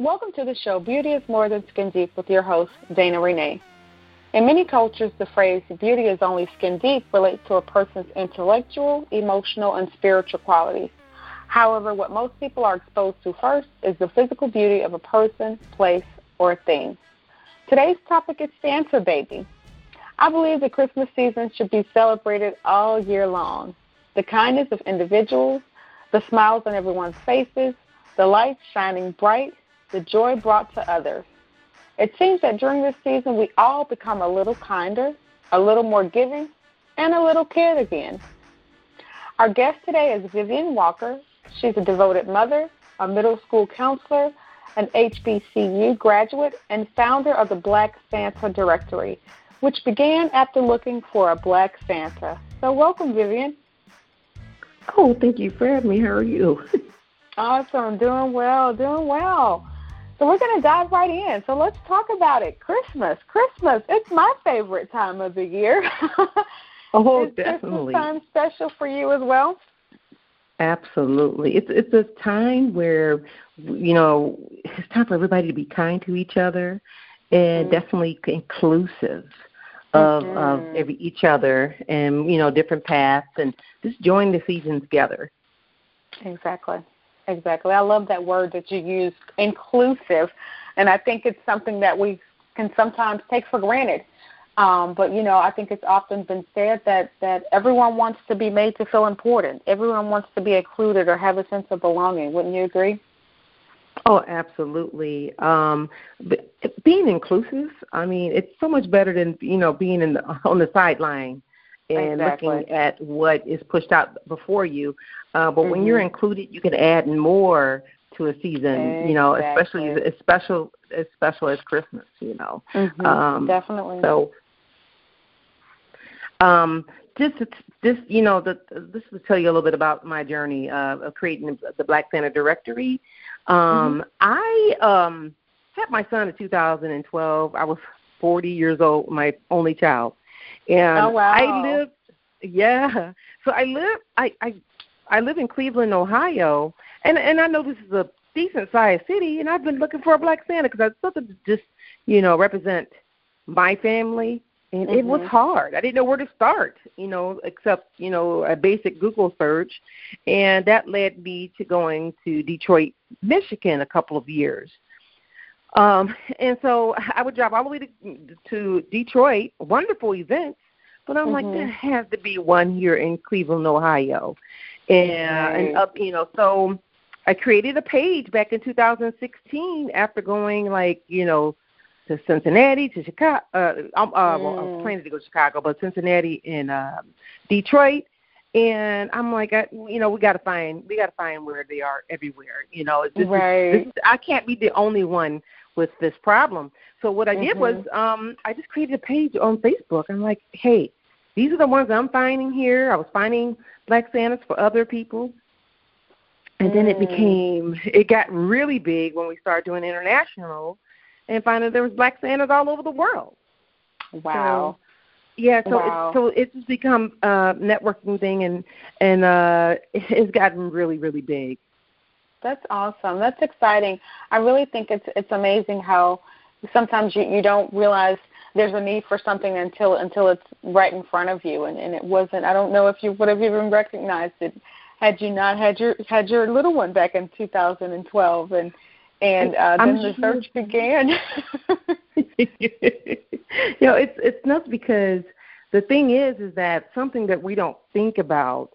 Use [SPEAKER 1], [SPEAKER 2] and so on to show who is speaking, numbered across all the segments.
[SPEAKER 1] Welcome to the show Beauty is More Than Skin Deep with your host, Dana Renee. In many cultures, the phrase beauty is only skin deep relates to a person's intellectual, emotional, and spiritual qualities. However, what most people are exposed to first is the physical beauty of a person, place, or thing. Today's topic is Santa Baby. I believe the Christmas season should be celebrated all year long. The kindness of individuals, the smiles on everyone's faces, the lights shining bright, the joy brought to others. It seems that during this season we all become a little kinder, a little more giving, and a little cared again. Our guest today is Vivian Walker. She's a devoted mother, a middle school counselor, an HBCU graduate, and founder of the Black Santa Directory, which began after looking for a Black Santa. So, welcome, Vivian.
[SPEAKER 2] Oh, thank you for having me. How are you?
[SPEAKER 1] Awesome. Doing well, doing well. So we're going to dive right in. So let's talk about it. Christmas. Christmas. It's my favorite time of the year.
[SPEAKER 2] oh,
[SPEAKER 1] Is
[SPEAKER 2] definitely.
[SPEAKER 1] Christmas time special for you as well?
[SPEAKER 2] Absolutely. It's it's a time where you know it's time for everybody to be kind to each other and
[SPEAKER 1] Mhm.
[SPEAKER 2] definitely inclusive of
[SPEAKER 1] Mhm.
[SPEAKER 2] of every each other and you know different paths and just join the season together.
[SPEAKER 1] Exactly. Exactly. I love that word that you used, inclusive. And I think it's something that we can sometimes take for granted. Um, but you know, I think it's often been said that that everyone wants to be made to feel important. Everyone wants to be included or have a sense of belonging. Wouldn't you agree?
[SPEAKER 2] Oh, absolutely. Um, being inclusive, I mean, it's so much better than you know being in the, on the sideline and
[SPEAKER 1] Exactly.
[SPEAKER 2] looking at what is pushed out before you. Uh, but when
[SPEAKER 1] Mhm.
[SPEAKER 2] you're included, you can add more to a season. You know, especially as special as special as Christmas. You know,
[SPEAKER 1] Mm-hmm.
[SPEAKER 2] Um,
[SPEAKER 1] Definitely.
[SPEAKER 2] so um, just just you know, the, this will tell you a little bit about my journey uh, of creating the Black Santa Directory. Um, I um, had my son in 2012. I was 40 years old, my only child, and
[SPEAKER 1] Oh, wow.
[SPEAKER 2] I lived. Yeah, so I live. I I I live in Cleveland, Ohio, and and I know this is a decent sized city, and I've been looking for a Black Santa because I something to just you know represent my family and it was
[SPEAKER 1] Mhm.
[SPEAKER 2] hard. I didn't know where to start, you know, except, you know, a basic Google search. And that led me to going to Detroit, Michigan a couple of years. Um, and so I would drive all the way to, to Detroit, wonderful events, but I'm like,
[SPEAKER 1] Mhm.
[SPEAKER 2] there has to be one here in Cleveland, Ohio. And,
[SPEAKER 1] Right.
[SPEAKER 2] and up, you know, so I created a page back in 2016 after going like, you know, to Cincinnati, to Chicago. Uh, um, uh, well, I was
[SPEAKER 1] Mm.
[SPEAKER 2] planning to go to Chicago, but Cincinnati and um, Detroit. And I'm like, I, you know, we got to find, we got to find where they are everywhere. You know, this is,
[SPEAKER 1] Right.
[SPEAKER 2] this is, I can't be the only one with this problem. So what I did
[SPEAKER 1] Mhm.
[SPEAKER 2] was, um, I just created a page on Facebook. I'm like, hey, these are the ones I'm finding here. I was finding Black Santas for other people. And then it
[SPEAKER 1] Mm.
[SPEAKER 2] became, it got really big when we started doing international and finding there was Black Santas all over the world.
[SPEAKER 1] wow.
[SPEAKER 2] Yeah, so
[SPEAKER 1] Wow.
[SPEAKER 2] it's so it's just become a networking thing, and and uh, it's gotten really really big.
[SPEAKER 1] That's awesome. That's exciting. I really think it's it's amazing how sometimes you you don't realize there's a need for something until until it's right in front of you and, and it wasn't I don't know if you would have even recognized it had you not had your had your little one back in 2012 and and uh,
[SPEAKER 2] I'm
[SPEAKER 1] then the
[SPEAKER 2] sure-
[SPEAKER 1] search began.
[SPEAKER 2] you know, it's it's nuts because the thing is, is that something that we don't think about.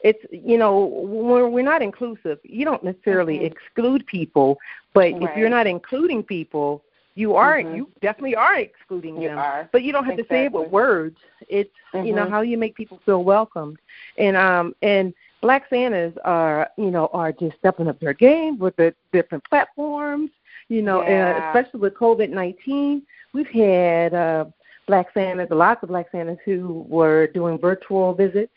[SPEAKER 2] It's you know when we're not inclusive, you don't necessarily
[SPEAKER 1] Mhm.
[SPEAKER 2] exclude people, but if you're not including people, you are
[SPEAKER 1] Mhm.
[SPEAKER 2] you definitely are excluding
[SPEAKER 1] you
[SPEAKER 2] them.
[SPEAKER 1] are.
[SPEAKER 2] But you don't have to say it with words. It's you know
[SPEAKER 1] Mhm.
[SPEAKER 2] how you make people feel welcomed, and um and Black Santas are you know are just stepping up their game with the different platforms. You know,
[SPEAKER 1] Yeah.
[SPEAKER 2] uh, especially with COVID nineteen, we've had uh, Black Santas, lots of Black Santas who were doing virtual visits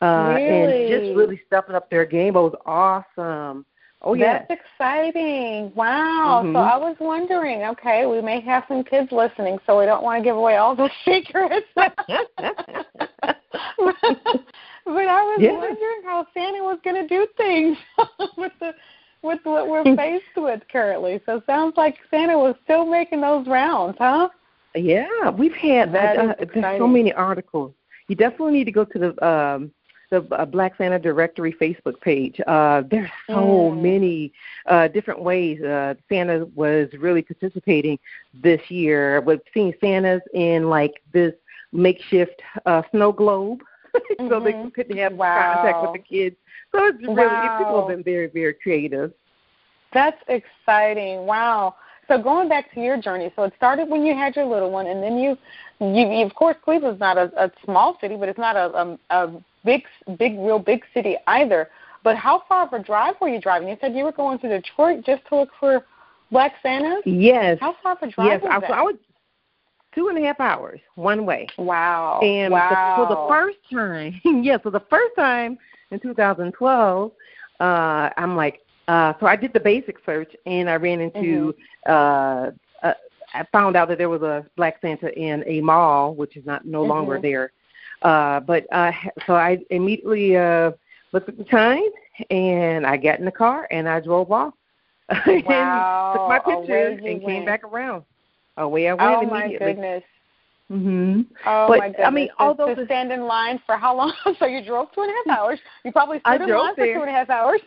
[SPEAKER 2] uh, and just really stepping up their game. It was awesome. Oh yeah.
[SPEAKER 1] That's exciting. Wow. So
[SPEAKER 2] Mhm.
[SPEAKER 1] I was wondering, okay, we may have some kids listening, so we don't want to give away all the secrets. but I was
[SPEAKER 2] Yeah.
[SPEAKER 1] wondering how Santa was going to do things with the with what we're faced with currently. So it sounds like Santa was still making those rounds, huh?
[SPEAKER 2] Yeah, we've had
[SPEAKER 1] That
[SPEAKER 2] uh, there's so many articles. You definitely need to go to the um, the uh, Black Santa Directory Facebook page. Uh, there's so
[SPEAKER 1] Mm.
[SPEAKER 2] many uh, different ways uh, Santa was really participating this year. We've seen Santas in like this makeshift uh, snow globe, so they
[SPEAKER 1] Mhm.
[SPEAKER 2] couldn't have
[SPEAKER 1] Wow.
[SPEAKER 2] contact with the kids. So it's really people have been very very creative.
[SPEAKER 1] That's exciting. Wow. So going back to your journey, so it started when you had your little one, and then you, you, you of course, Cleveland's not a, a small city, but it's not a, a, a big, big, real big city either. But how far of a drive were you driving? You said you were going to Detroit just to look for Black Santa.
[SPEAKER 2] Yes.
[SPEAKER 1] How far of a drive
[SPEAKER 2] Yes,
[SPEAKER 1] was
[SPEAKER 2] I,
[SPEAKER 1] that?
[SPEAKER 2] I was two and a half hours one way.
[SPEAKER 1] wow.
[SPEAKER 2] And
[SPEAKER 1] wow.
[SPEAKER 2] the, for the first time, yeah, so the first time in 2012, uh, I'm like, uh, so I did the basic search and I ran into, uh, uh, I found out that there was a Black Santa in a mall, which is not no longer
[SPEAKER 1] Mhm.
[SPEAKER 2] there. Uh, but uh, so I immediately uh, looked at the time and I got in the car and I drove off and took my pictures and came
[SPEAKER 1] went.
[SPEAKER 2] back around. Away I went
[SPEAKER 1] oh my
[SPEAKER 2] immediately.
[SPEAKER 1] goodness.
[SPEAKER 2] hmm
[SPEAKER 1] Oh
[SPEAKER 2] But,
[SPEAKER 1] my
[SPEAKER 2] I mean,
[SPEAKER 1] to,
[SPEAKER 2] although
[SPEAKER 1] to
[SPEAKER 2] the-
[SPEAKER 1] stand in line for how long? so you drove two and a half hours. You probably
[SPEAKER 2] I
[SPEAKER 1] stood in
[SPEAKER 2] drove
[SPEAKER 1] line for two and a half hours.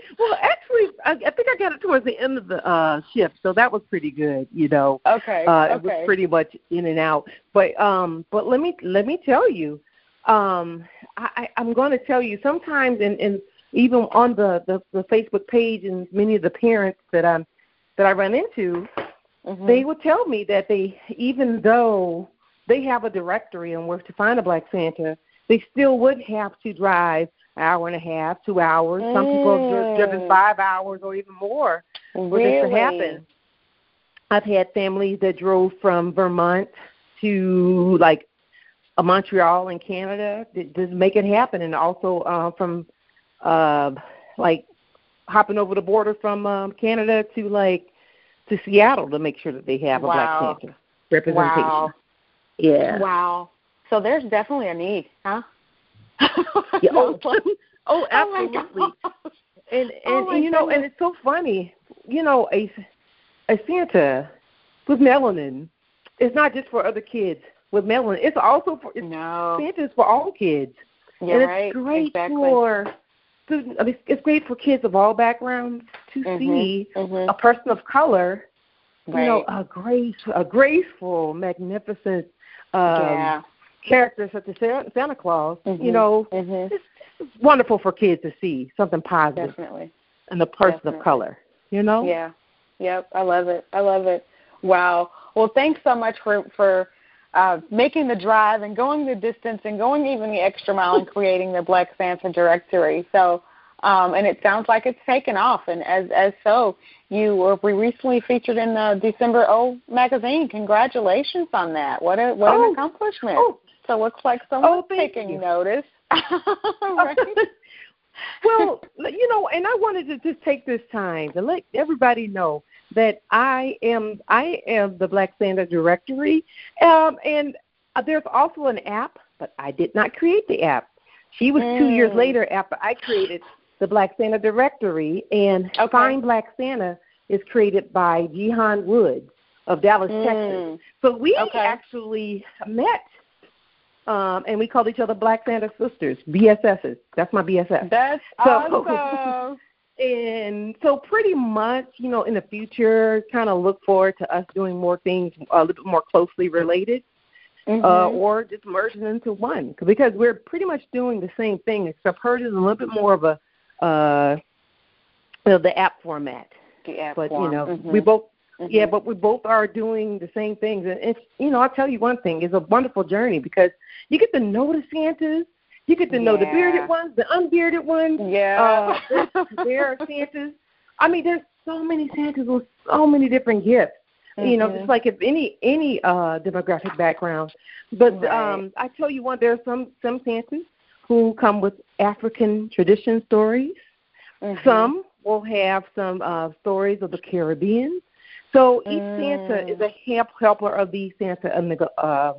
[SPEAKER 2] well, actually, I, I think I got it towards the end of the uh shift, so that was pretty good. You know,
[SPEAKER 1] okay.
[SPEAKER 2] uh, it was pretty much in and out. But um, but let me let me tell you, um, I, I, I'm going to tell you sometimes, and and even on the, the the Facebook page, and many of the parents that I'm that I run into,
[SPEAKER 1] Mhm.
[SPEAKER 2] they would tell me that they, even though they have a directory and where to find a Black Santa, they still would have to drive hour and a half, two hours. Some people have dri- driven
[SPEAKER 1] Mm.
[SPEAKER 2] five hours or even more for
[SPEAKER 1] really?
[SPEAKER 2] this to happen. I've had families that drove from Vermont to like uh, Montreal in Canada to just make it happen, and also uh, from uh, like hopping over the border from um, Canada to like to Seattle to make sure that they have a
[SPEAKER 1] Wow.
[SPEAKER 2] Black Santa representation.
[SPEAKER 1] Wow.
[SPEAKER 2] Yeah.
[SPEAKER 1] Wow. So there's definitely a need, huh?
[SPEAKER 2] Yeah, oh, oh,
[SPEAKER 1] oh
[SPEAKER 2] absolutely.
[SPEAKER 1] gosh.
[SPEAKER 2] and and,
[SPEAKER 1] Oh,
[SPEAKER 2] and you know, and it's so funny. You know, a a Santa with melanin is not just for other kids with melanin. It's also for it's
[SPEAKER 1] No.
[SPEAKER 2] Santa's for all kids,
[SPEAKER 1] You're
[SPEAKER 2] and
[SPEAKER 1] right.
[SPEAKER 2] it's great
[SPEAKER 1] exactly.
[SPEAKER 2] for students. I mean, it's great for kids of all backgrounds to
[SPEAKER 1] Mhm,
[SPEAKER 2] see
[SPEAKER 1] mhm.
[SPEAKER 2] a person of color.
[SPEAKER 1] Right.
[SPEAKER 2] You know, a grace, a graceful, magnificent um,
[SPEAKER 1] yeah.
[SPEAKER 2] Character such as Santa, Claus.
[SPEAKER 1] Mhm,
[SPEAKER 2] You know,
[SPEAKER 1] mhm.
[SPEAKER 2] it's, it's wonderful for kids to see something positive
[SPEAKER 1] Definitely.
[SPEAKER 2] in a person
[SPEAKER 1] Definitely.
[SPEAKER 2] of color. You know?
[SPEAKER 1] Yeah. Yep. I love it. I love it. Wow. Well, thanks so much for for uh, making the drive and going the distance and going even the extra mile and creating the Black Santa directory. So, um, and it sounds like it's taken off. And as as so, you were we recently featured in the December O magazine. Congratulations on that. What a what
[SPEAKER 2] Oh.
[SPEAKER 1] an accomplishment.
[SPEAKER 2] Oh,
[SPEAKER 1] So looks like someone's
[SPEAKER 2] Oh,
[SPEAKER 1] taking
[SPEAKER 2] you.
[SPEAKER 1] notice. right?
[SPEAKER 2] well, you know, and I wanted to just take this time to let everybody know that I am I am the Black Santa directory, um, and there's also an app, but I did not create the app. She was two years
[SPEAKER 1] Mm.
[SPEAKER 2] later after I created the Black Santa directory, and
[SPEAKER 1] Okay.
[SPEAKER 2] Find Black Santa is created by Jihan Woods of Dallas, Texas.
[SPEAKER 1] Mm.
[SPEAKER 2] So we
[SPEAKER 1] Okay.
[SPEAKER 2] actually met, um, and we called each other Black Santa sisters, BSSs. That's my BSS.
[SPEAKER 1] That's
[SPEAKER 2] So-
[SPEAKER 1] awesome.
[SPEAKER 2] And so, pretty much, you know, in the future, kind of look forward to us doing more things a little bit more closely related, uh,
[SPEAKER 1] Mhm.
[SPEAKER 2] or just merging into one, because we're pretty much doing the same thing, except hers is a little bit more of a, uh, you know, the app format.
[SPEAKER 1] The app
[SPEAKER 2] But
[SPEAKER 1] form.
[SPEAKER 2] you know,
[SPEAKER 1] Mhm.
[SPEAKER 2] we both
[SPEAKER 1] Mhm.
[SPEAKER 2] yeah, but we both are doing the same things, and it's you know I'll tell you one thing: it's a wonderful journey because you get to know the Santas, you get to know the bearded ones, the unbearded ones.
[SPEAKER 1] yeah.
[SPEAKER 2] Uh, there are Santas. I mean, there's so many Santas with so many different gifts. You know, just like if any any uh demographic background. But
[SPEAKER 1] Right.
[SPEAKER 2] um I tell you what, there are some some Santas who come with African tradition stories.
[SPEAKER 1] Mhm.
[SPEAKER 2] Some will have some uh, stories of the Caribbean. So each
[SPEAKER 1] Mm.
[SPEAKER 2] Santa is a help helper of the Santa uh,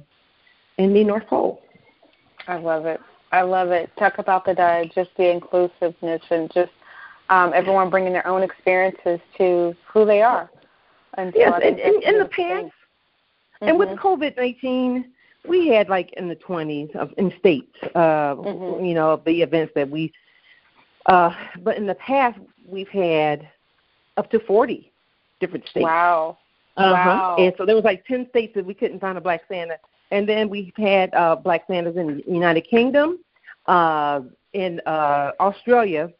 [SPEAKER 2] in the North Pole.
[SPEAKER 1] I love it. I love it. Talk about the diet, just the inclusiveness and just um, everyone bringing their own experiences to who they are.
[SPEAKER 2] And yes, and in the past, mm-hmm. and with. COVID nineteen, we had like in the twenties of in states, uh, mm-hmm. you know, the events that we. Uh, but in the past, we've had up to forty different states.
[SPEAKER 1] Wow.
[SPEAKER 2] Uh-huh.
[SPEAKER 1] Wow.
[SPEAKER 2] And so there was like ten states that we couldn't find a black Santa, and then we've had uh, black Santas in the United Kingdom, uh, in uh, Australia,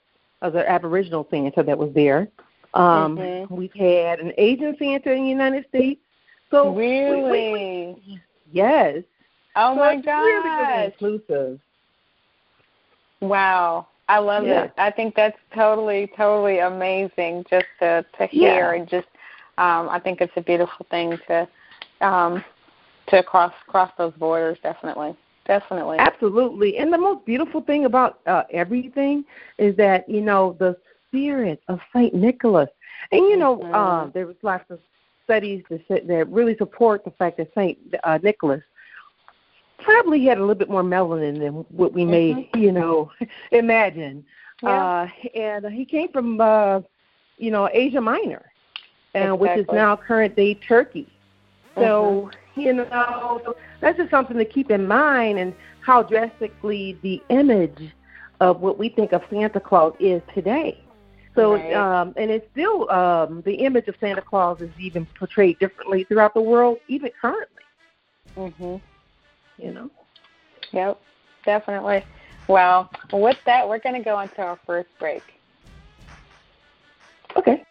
[SPEAKER 2] as an Aboriginal Santa that was there. Um, mm-hmm. We've had an Asian Santa in the United States. So
[SPEAKER 1] really, we,
[SPEAKER 2] we, yes.
[SPEAKER 1] Oh
[SPEAKER 2] so
[SPEAKER 1] my god,
[SPEAKER 2] really, really inclusive.
[SPEAKER 1] Wow. I love
[SPEAKER 2] yeah.
[SPEAKER 1] it. I think that's totally, totally amazing just to to hear
[SPEAKER 2] yeah.
[SPEAKER 1] and just um I think it's a beautiful thing to um to cross cross those borders definitely. Definitely.
[SPEAKER 2] Absolutely. And the most beautiful thing about uh, everything is that, you know, the spirit of St. Nicholas. And, you know, mm-hmm. uh, there was lots of studies that, that really support the fact that St. Uh, Nicholas probably had a little bit more melanin than what we may,
[SPEAKER 1] mm-hmm.
[SPEAKER 2] you know, imagine.
[SPEAKER 1] Yeah.
[SPEAKER 2] Uh, and he came from, uh, you know, Asia Minor, and
[SPEAKER 1] exactly.
[SPEAKER 2] which is now current day Turkey. So,
[SPEAKER 1] mm-hmm.
[SPEAKER 2] you know, that's just something to keep in mind and how drastically the image of what we think of Santa Claus is today. So,
[SPEAKER 1] right.
[SPEAKER 2] um, and it's still um, the image of Santa Claus is even portrayed differently throughout the world, even currently.
[SPEAKER 1] Mhm.
[SPEAKER 2] You know.
[SPEAKER 1] Yep, definitely. Well, with that, we're going to go into our first break.
[SPEAKER 2] Okay.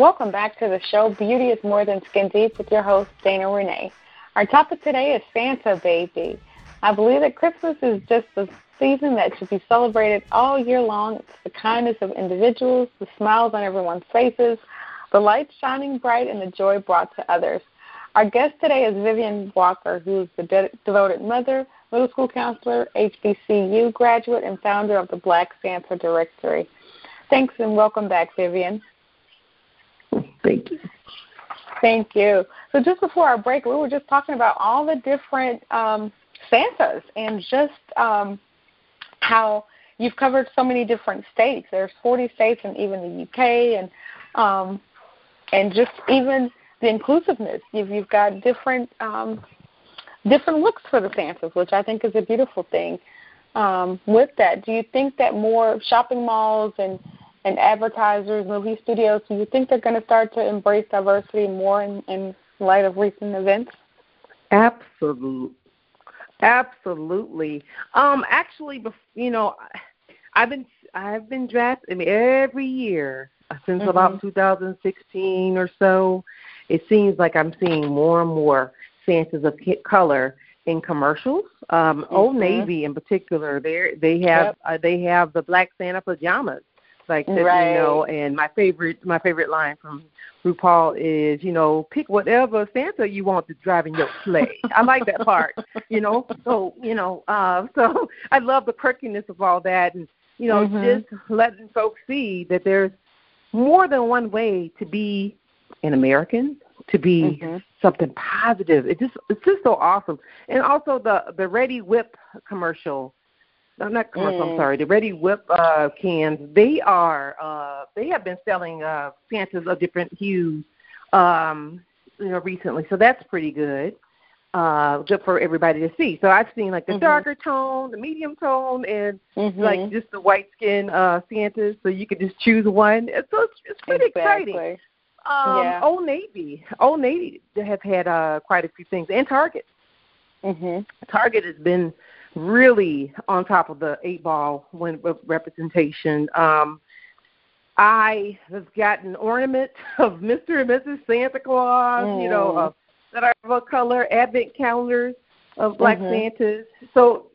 [SPEAKER 1] Welcome back to the show Beauty is More Than Skin Deep with your host, Dana Renee. Our topic today is Santa Baby. I believe that Christmas is just a season that should be celebrated all year long. It's the kindness of individuals, the smiles on everyone's faces, the light shining bright, and the joy brought to others. Our guest today is Vivian Walker, who is the de- devoted mother, middle school counselor, HBCU graduate, and founder of the Black Santa Directory. Thanks and welcome back, Vivian.
[SPEAKER 2] Thank you.
[SPEAKER 1] Thank you. So just before our break, we were just talking about all the different um, Santas and just um, how you've covered so many different states. There's 40 states and even the UK and um, and just even the inclusiveness. You've you've got different um, different looks for the Santas, which I think is a beautiful thing. Um, with that, do you think that more shopping malls and and advertisers, movie studios, do you think they're going to start to embrace diversity more in, in light of recent events?
[SPEAKER 2] Absolutely. Absolutely. Um, actually, you know, I've been I've been drafted I mean, every year since
[SPEAKER 1] mm-hmm.
[SPEAKER 2] about 2016 or so. It seems like I'm seeing more and more Santas of color in commercials. Um,
[SPEAKER 1] mm-hmm.
[SPEAKER 2] Old Navy, in particular, they they have
[SPEAKER 1] yep.
[SPEAKER 2] uh, they have the Black Santa pajamas like that,
[SPEAKER 1] right.
[SPEAKER 2] you know. And my favorite my favorite line from RuPaul is, you know, pick whatever Santa you want to drive in your sleigh. I like that part, you know. So you know, uh, so I love the quirkiness of all that, and you know,
[SPEAKER 1] mm-hmm.
[SPEAKER 2] just letting folks see that there's more than one way to be an American, to be
[SPEAKER 1] mm-hmm.
[SPEAKER 2] something positive. It just it's just so awesome. And also the the Reddi-wip commercial I'm not commercial.
[SPEAKER 1] Mm.
[SPEAKER 2] I'm sorry. The Reddi-wip uh, cans. They are. Uh, they have been selling uh, Santas of different hues. Um, you know, recently. So that's pretty good. Uh, good for everybody to see. So I've seen like the
[SPEAKER 1] mm-hmm.
[SPEAKER 2] darker tone, the medium tone, and
[SPEAKER 1] mm-hmm.
[SPEAKER 2] like just the white skin uh, Santas. So you could just choose one. So it's, it's pretty
[SPEAKER 1] exactly.
[SPEAKER 2] exciting. Um,
[SPEAKER 1] yeah.
[SPEAKER 2] Old Navy. Old Navy have had uh, quite a few things, and Target.
[SPEAKER 1] Mhm.
[SPEAKER 2] Target has been really on top of the eight ball when with representation. Um, I have gotten ornament of Mr. and Mrs. Santa Claus,
[SPEAKER 1] mm.
[SPEAKER 2] you know, uh, that are of a color, advent calendars of Black
[SPEAKER 1] mm-hmm.
[SPEAKER 2] Santas. So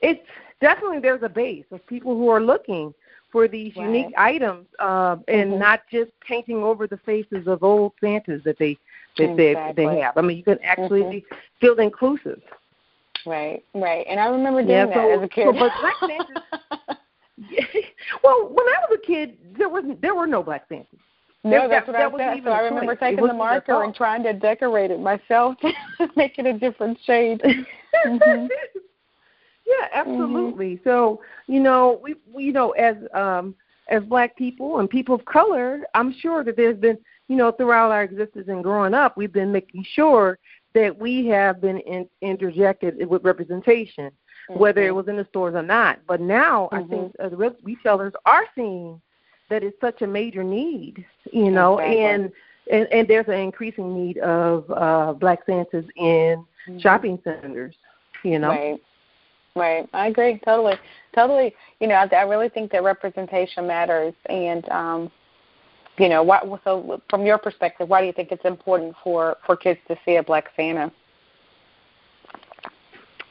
[SPEAKER 2] it's definitely there's a base of people who are looking for these
[SPEAKER 1] right.
[SPEAKER 2] unique items uh, and
[SPEAKER 1] mm-hmm.
[SPEAKER 2] not just painting over the faces of old Santas that they that exactly. they they have. I mean, you can actually mm-hmm. feel inclusive.
[SPEAKER 1] Right, right. And I remember doing yeah,
[SPEAKER 2] so,
[SPEAKER 1] that as a kid.
[SPEAKER 2] So, but Black well, when I was a kid, there was there were no Black Santas.
[SPEAKER 1] No, that's what that I said. So I remember taking the marker and trying to decorate it myself, make it a different shade. mm-hmm.
[SPEAKER 2] Yeah, absolutely. Mm-hmm. So you know, we, we you know as um as black people and people of color, I'm sure that there's been you know throughout our existence and growing up, we've been making sure that we have been in, interjected with representation, mm-hmm. whether it was in the stores or not. But now mm-hmm. I think uh, the retailers are seeing that it's such a major need, you know, exactly. and, and and there's an increasing need of uh, black Santas in mm-hmm. shopping centers, you know.
[SPEAKER 1] Right. Right. I agree. Totally. Totally. You know, I, I really think that representation matters, and um, you know, what, so from your perspective, why do you think it's important for for kids to see a black Santa?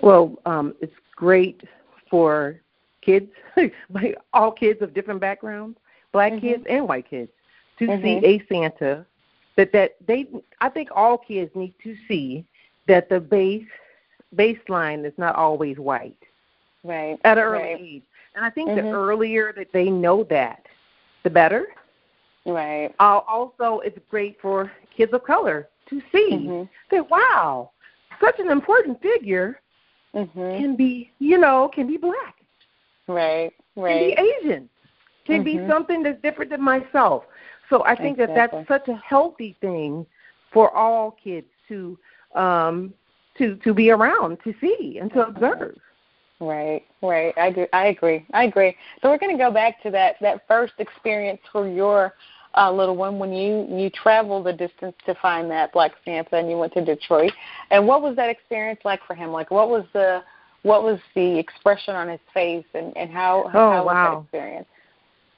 [SPEAKER 2] Well, um, it's great for kids, all kids of different backgrounds, black mm-hmm. kids and white kids, to mm-hmm. see a Santa that that they. I think all kids need to see that the base baseline is not always white.
[SPEAKER 1] Right.
[SPEAKER 2] At an early
[SPEAKER 1] right.
[SPEAKER 2] age. And I think mm-hmm. the earlier that they know that, the better.
[SPEAKER 1] Right.
[SPEAKER 2] Uh, also, it's great for kids of color to see mm-hmm. that wow, such an important figure mm-hmm. can be, you know, can be black.
[SPEAKER 1] Right. Right.
[SPEAKER 2] Can be Asian. Can be mm-hmm. something that's different than myself. So I think exactly. that that's such a healthy thing for all kids to um, to to be around to see and to observe.
[SPEAKER 1] Right, right. I agree. I agree. I agree. So we're going to go back to that that first experience for your uh, little one when you you traveled the distance to find that Black Santa and you went to Detroit. And what was that experience like for him? Like, what was the what was the expression on his face and and how
[SPEAKER 2] oh,
[SPEAKER 1] how
[SPEAKER 2] wow.
[SPEAKER 1] was that experience?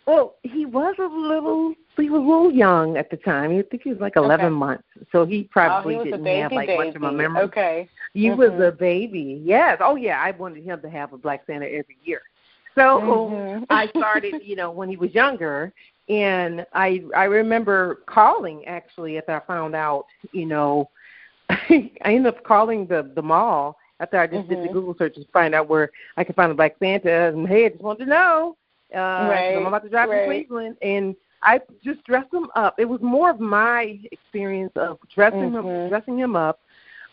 [SPEAKER 2] Well, he was a little he was a little young at the time. I think he was like eleven
[SPEAKER 1] okay.
[SPEAKER 2] months, so he probably
[SPEAKER 1] oh, he
[SPEAKER 2] didn't
[SPEAKER 1] have
[SPEAKER 2] like
[SPEAKER 1] baby.
[SPEAKER 2] much of a memory.
[SPEAKER 1] Okay,
[SPEAKER 2] he
[SPEAKER 1] mm-hmm.
[SPEAKER 2] was a baby. Yes. Oh yeah, I wanted him to have a black Santa every year. So
[SPEAKER 1] mm-hmm.
[SPEAKER 2] I started, you know, when he was younger, and I I remember calling actually after I found out, you know, I ended up calling the the mall after I just mm-hmm. did the mm-hmm. Google search to find out where I could find a black Santa. And hey, I just wanted to know uh,
[SPEAKER 1] right,
[SPEAKER 2] I'm about to drive
[SPEAKER 1] right.
[SPEAKER 2] to Cleveland, and I just dressed him up. It was more of my experience of dressing
[SPEAKER 1] mm-hmm.
[SPEAKER 2] him, dressing him up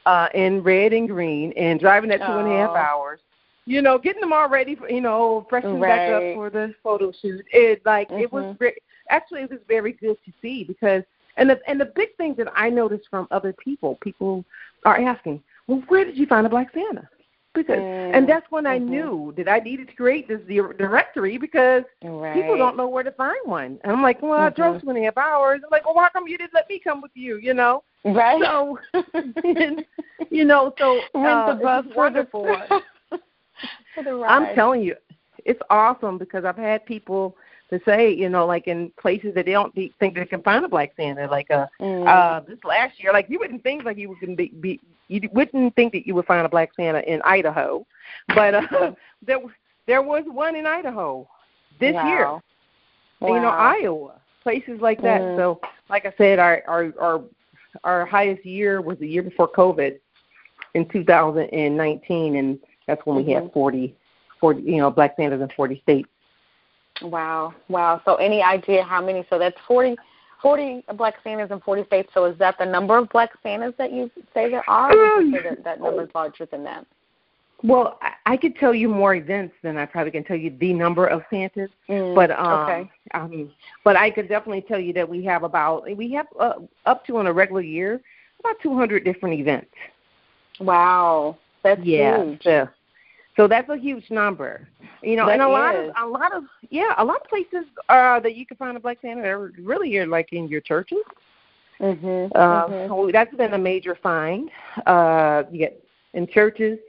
[SPEAKER 2] uh, in red and green, and driving that two
[SPEAKER 1] oh.
[SPEAKER 2] and a half hours. You know, getting them all ready for you know, freshening
[SPEAKER 1] right.
[SPEAKER 2] back up for the photo shoot. It like
[SPEAKER 1] mm-hmm.
[SPEAKER 2] it was very, actually it was very good to see because and the and the big thing that I noticed from other people, people are asking, well, where did you find a black Santa? Because mm, and that's when I
[SPEAKER 1] mm-hmm.
[SPEAKER 2] knew that I needed to create this directory because
[SPEAKER 1] right.
[SPEAKER 2] people don't know where to find one. And I'm like, well, mm-hmm. I drove two and a half hours. I'm like, well, why come you didn't let me come with you? You know,
[SPEAKER 1] right?
[SPEAKER 2] So, and, you know, so
[SPEAKER 1] uh, the bus
[SPEAKER 2] wonderful.
[SPEAKER 1] for the ride.
[SPEAKER 2] I'm telling you, it's awesome because I've had people to say, you know, like in places that they don't think they can find a black Santa. Like uh,
[SPEAKER 1] mm.
[SPEAKER 2] uh, this last year, like you wouldn't think like you would be, be you wouldn't think that you would find a black Santa in Idaho, but uh, there there was one in Idaho this
[SPEAKER 1] wow.
[SPEAKER 2] year.
[SPEAKER 1] Wow.
[SPEAKER 2] And, you know, Iowa, places like that.
[SPEAKER 1] Mm.
[SPEAKER 2] So, like I said, our our our our highest year was the year before COVID in 2019, and that's when
[SPEAKER 1] mm-hmm.
[SPEAKER 2] we had 40, 40, you know, black Santas in 40 states.
[SPEAKER 1] Wow, wow. So, any idea how many? So that's 40, 40 black Santas in 40 states. So, is that the number of black Santas that you say there are? Or you say that, that number is larger than that?
[SPEAKER 2] Well, I, I could tell you more events than I probably can tell you the number of Santas.
[SPEAKER 1] Mm,
[SPEAKER 2] but um,
[SPEAKER 1] okay.
[SPEAKER 2] um, but I could definitely tell you that we have about we have uh, up to in a regular year about 200 different events.
[SPEAKER 1] Wow, that's
[SPEAKER 2] yeah,
[SPEAKER 1] huge.
[SPEAKER 2] So, so that's a huge number, you know.
[SPEAKER 1] That
[SPEAKER 2] and a lot of a lot of yeah, a lot of places uh, that you can find a black Santa are really are like in your churches.
[SPEAKER 1] Mhm.
[SPEAKER 2] Uh,
[SPEAKER 1] mm-hmm.
[SPEAKER 2] so that's been a major find. Uh, you get in churches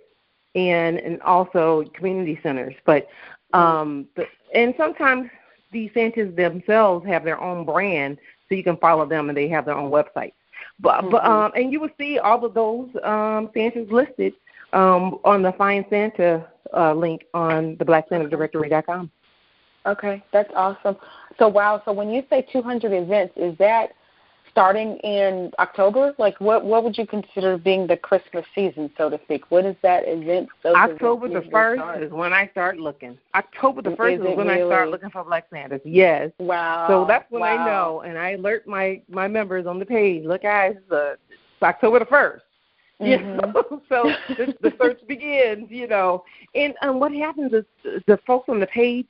[SPEAKER 2] and and also community centers, but um, the, and sometimes the Santas themselves have their own brand, so you can follow them and they have their own website. But
[SPEAKER 1] mm-hmm.
[SPEAKER 2] but um, and you will see all of those um, Santas listed um, on the Find Santa uh, link on the blacksantadirectory.com.
[SPEAKER 1] Okay, that's awesome. So wow, so when you say 200 events, is that starting in October? Like, what what would you consider being the Christmas season, so to speak? What is that event?
[SPEAKER 2] October the first is when I start looking. October the first is, is when really? I start looking for Black Santas. Yes.
[SPEAKER 1] Wow.
[SPEAKER 2] So that's when
[SPEAKER 1] wow.
[SPEAKER 2] I know, and I alert my my members on the page. Look, guys, uh, it's October the first. You mm-hmm. know, so the, the search begins. You know, and um, what happens is the folks on the page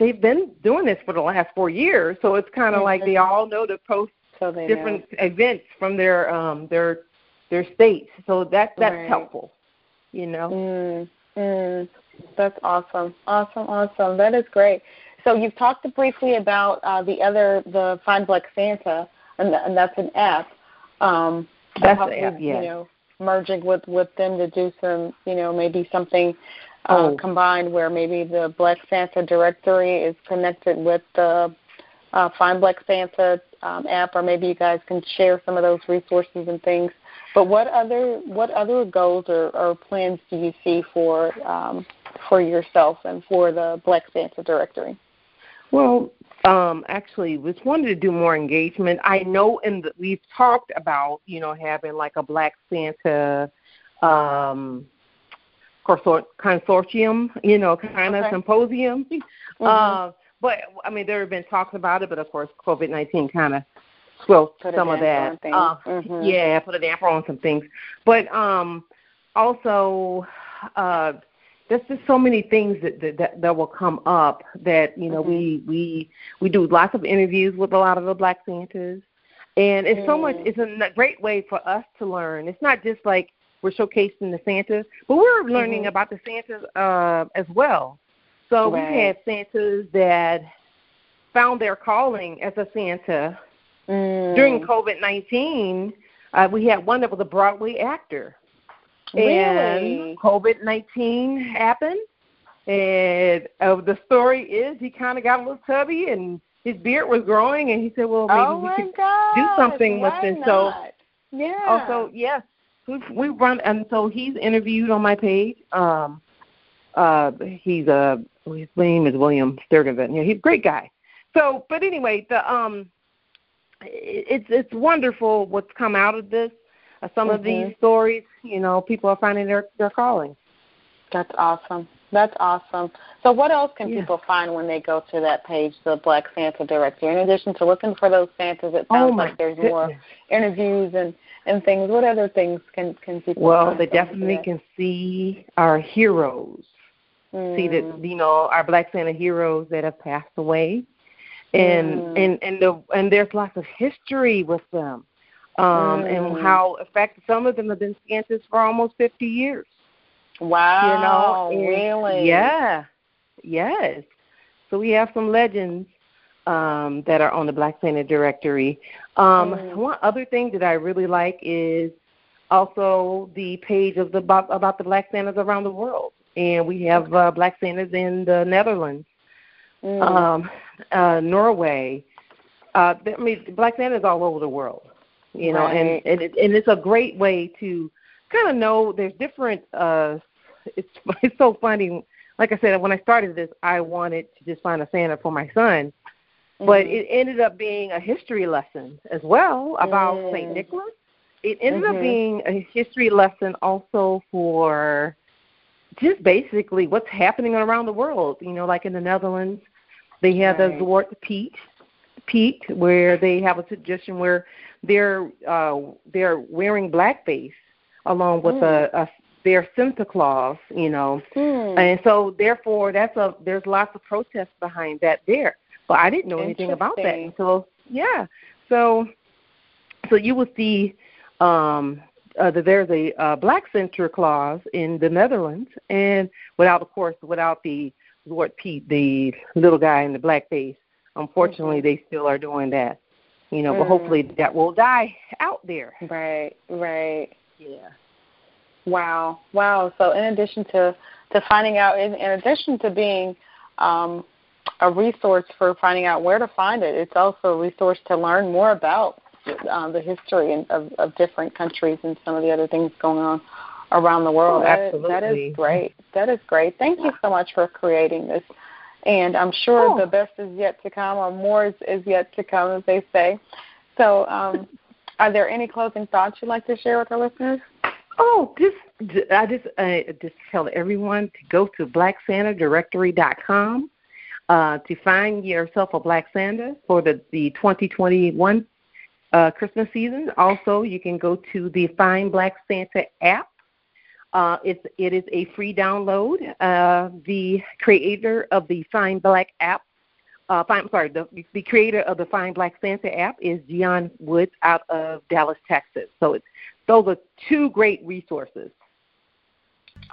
[SPEAKER 2] they've been doing this for the last four years, so it's kind of mm-hmm. like they all know to post
[SPEAKER 1] so
[SPEAKER 2] different know. events from their um their their states. So that that's
[SPEAKER 1] right.
[SPEAKER 2] helpful. You know.
[SPEAKER 1] Mm, mm, that's awesome, awesome, awesome. That is great. So you've talked briefly about uh, the other the Find Black Santa, and, and that's an app. Um,
[SPEAKER 2] that's an app, yeah.
[SPEAKER 1] You know, merging with with them to do some, you know, maybe something uh,
[SPEAKER 2] oh.
[SPEAKER 1] combined where maybe the Black Santa directory is connected with the uh, Find Black Santa um, app, or maybe you guys can share some of those resources and things. But what other what other goals or, or plans do you see for um, for yourself and for the Black Santa directory?
[SPEAKER 2] Well, um, actually, we just wanted to do more engagement. I know in the, we've talked about you know having like a Black Santa um, consortium, you know, kind of
[SPEAKER 1] okay.
[SPEAKER 2] symposium.
[SPEAKER 1] Mm-hmm.
[SPEAKER 2] Uh, but I mean, there have been talks about it, but of course, COVID nineteen kind of squelched some of that.
[SPEAKER 1] Uh, mm-hmm.
[SPEAKER 2] Yeah, put a damper on some things. But um, also, uh, there's just so many things that, that that, will come up that you know
[SPEAKER 1] mm-hmm.
[SPEAKER 2] we we we do lots of interviews with a lot of the Black Santas, and it's mm. so much.
[SPEAKER 1] Mm.
[SPEAKER 2] It's a great way for us to learn. It's not just like we're showcasing the Santas, but we're learning
[SPEAKER 1] mm-hmm.
[SPEAKER 2] about the Santas uh, as well. So
[SPEAKER 1] right.
[SPEAKER 2] we've had Santas that found their calling as a Santa
[SPEAKER 1] mm.
[SPEAKER 2] during COVID nineteen. Uh, we had one that was a Broadway actor,
[SPEAKER 1] really?
[SPEAKER 2] and COVID nineteen happened. And uh, the story is he kind of got a little tubby and his beard was growing, and he said, "Well, maybe
[SPEAKER 1] oh
[SPEAKER 2] we could do something with this."
[SPEAKER 1] So, yeah.
[SPEAKER 2] Also, yes, we we run, and so he's interviewed on my page. Um, uh, he's a his name is William Sturtevant. Yeah, he's a great guy. So, but anyway, the um, it's it's wonderful what's come out of this. Uh, some
[SPEAKER 1] mm-hmm.
[SPEAKER 2] of these stories, you know, people are finding their their calling.
[SPEAKER 1] That's awesome. That's awesome. So, what else can
[SPEAKER 2] yeah.
[SPEAKER 1] people find when they go to that page, the Black Santa Directory? In addition to looking for those Santas, it
[SPEAKER 2] oh
[SPEAKER 1] sounds like there's
[SPEAKER 2] goodness.
[SPEAKER 1] more interviews and and things. What other things can can people?
[SPEAKER 2] Well, they definitely can see our heroes.
[SPEAKER 1] Mm.
[SPEAKER 2] See that you know our Black Santa heroes that have passed away, and
[SPEAKER 1] mm.
[SPEAKER 2] and and the and there's lots of history with them, um,
[SPEAKER 1] mm.
[SPEAKER 2] and how in fact some of them have been Santas for almost 50 years.
[SPEAKER 1] Wow!
[SPEAKER 2] You know,
[SPEAKER 1] really?
[SPEAKER 2] Yeah. Yes. So we have some legends um, that are on the Black Santa directory. Um,
[SPEAKER 1] mm.
[SPEAKER 2] One other thing that I really like is also the page of the about, about the Black Santas around the world, and we have uh, Black Santas in the Netherlands,
[SPEAKER 1] mm.
[SPEAKER 2] um, uh, Norway. Uh, I mean, Black Santas all over the world, you know,
[SPEAKER 1] right.
[SPEAKER 2] and and, it, and it's a great way to kind of know there's different. Uh, it's it's so funny. Like I said, when I started this, I wanted to just find a Santa for my son, but
[SPEAKER 1] Mm-hmm.
[SPEAKER 2] it ended up being a history lesson as well about
[SPEAKER 1] Mm.
[SPEAKER 2] St. Nicholas. It ended
[SPEAKER 1] Mhm.
[SPEAKER 2] up being a history lesson also for just basically what's happening around the world. You know, like in the Netherlands, they have
[SPEAKER 1] Right.
[SPEAKER 2] the Zwarte Piet, Piet, where they have a tradition where they're uh, they're wearing blackface along with
[SPEAKER 1] Mm.
[SPEAKER 2] a, a their Santa Claus. You know,
[SPEAKER 1] Hmm.
[SPEAKER 2] and so therefore that's a there's lots of protests behind that there. But I didn't know anything about that until yeah. So so you will see um uh, that there's a uh, black Santa Claus in the Netherlands, and without, of course, without the Lord Pete, the little guy in the black face. Unfortunately,
[SPEAKER 1] Mhm.
[SPEAKER 2] they still are doing that. You know,
[SPEAKER 1] Mm.
[SPEAKER 2] but hopefully that will die out there.
[SPEAKER 1] Right. Right.
[SPEAKER 2] Yeah.
[SPEAKER 1] Wow, wow. So in addition to to finding out, in, in addition to being um, a resource for finding out where to find it, it's also a resource to learn more about um, the history and, of, of different countries and some of the other things going on around the world.
[SPEAKER 2] Oh,
[SPEAKER 1] That is- that
[SPEAKER 2] absolutely.
[SPEAKER 1] great. That is great. Thank you so much for creating this. And I'm sure
[SPEAKER 2] Oh.
[SPEAKER 1] the best is yet to come, or more is, is yet to come, as they say. So, um, are there any closing thoughts you'd like to share with our listeners?
[SPEAKER 2] Oh, just I just uh, just tell everyone to go to blacksantadirectory.com uh, to find yourself a Black Santa for the the 2021 uh, Christmas season. Also, you can go to the Find Black Santa app. Uh, it's it is a free download. Uh, the creator of the Find Black app uh, find, sorry, the, the creator of the Find Black Santa app is Jihan Woods out of Dallas, Texas. So it's, those are two great resources.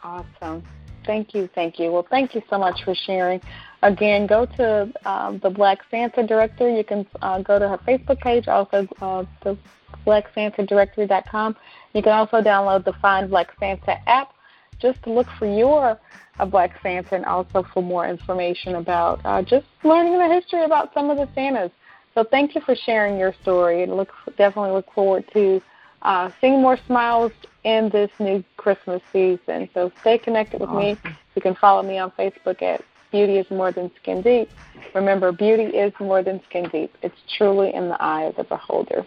[SPEAKER 1] Awesome. Thank you, thank you. Well, thank you so much for sharing. Again, go to um, the Black Santa Director. You can uh, go to her Facebook page, also uh, the BlackSantaDirectory.com. You can also download the Find Black Santa app just to look for your a Black Santa and also for more information about uh, just learning the history about some of the Santas. So thank you for sharing your story and look definitely look forward to uh, seeing more smiles in this new Christmas season. So stay connected with awesome. me. You can follow me on Facebook at Beauty is More Than Skin Deep. Remember, beauty is more than skin deep. It's truly in the eye of the beholder.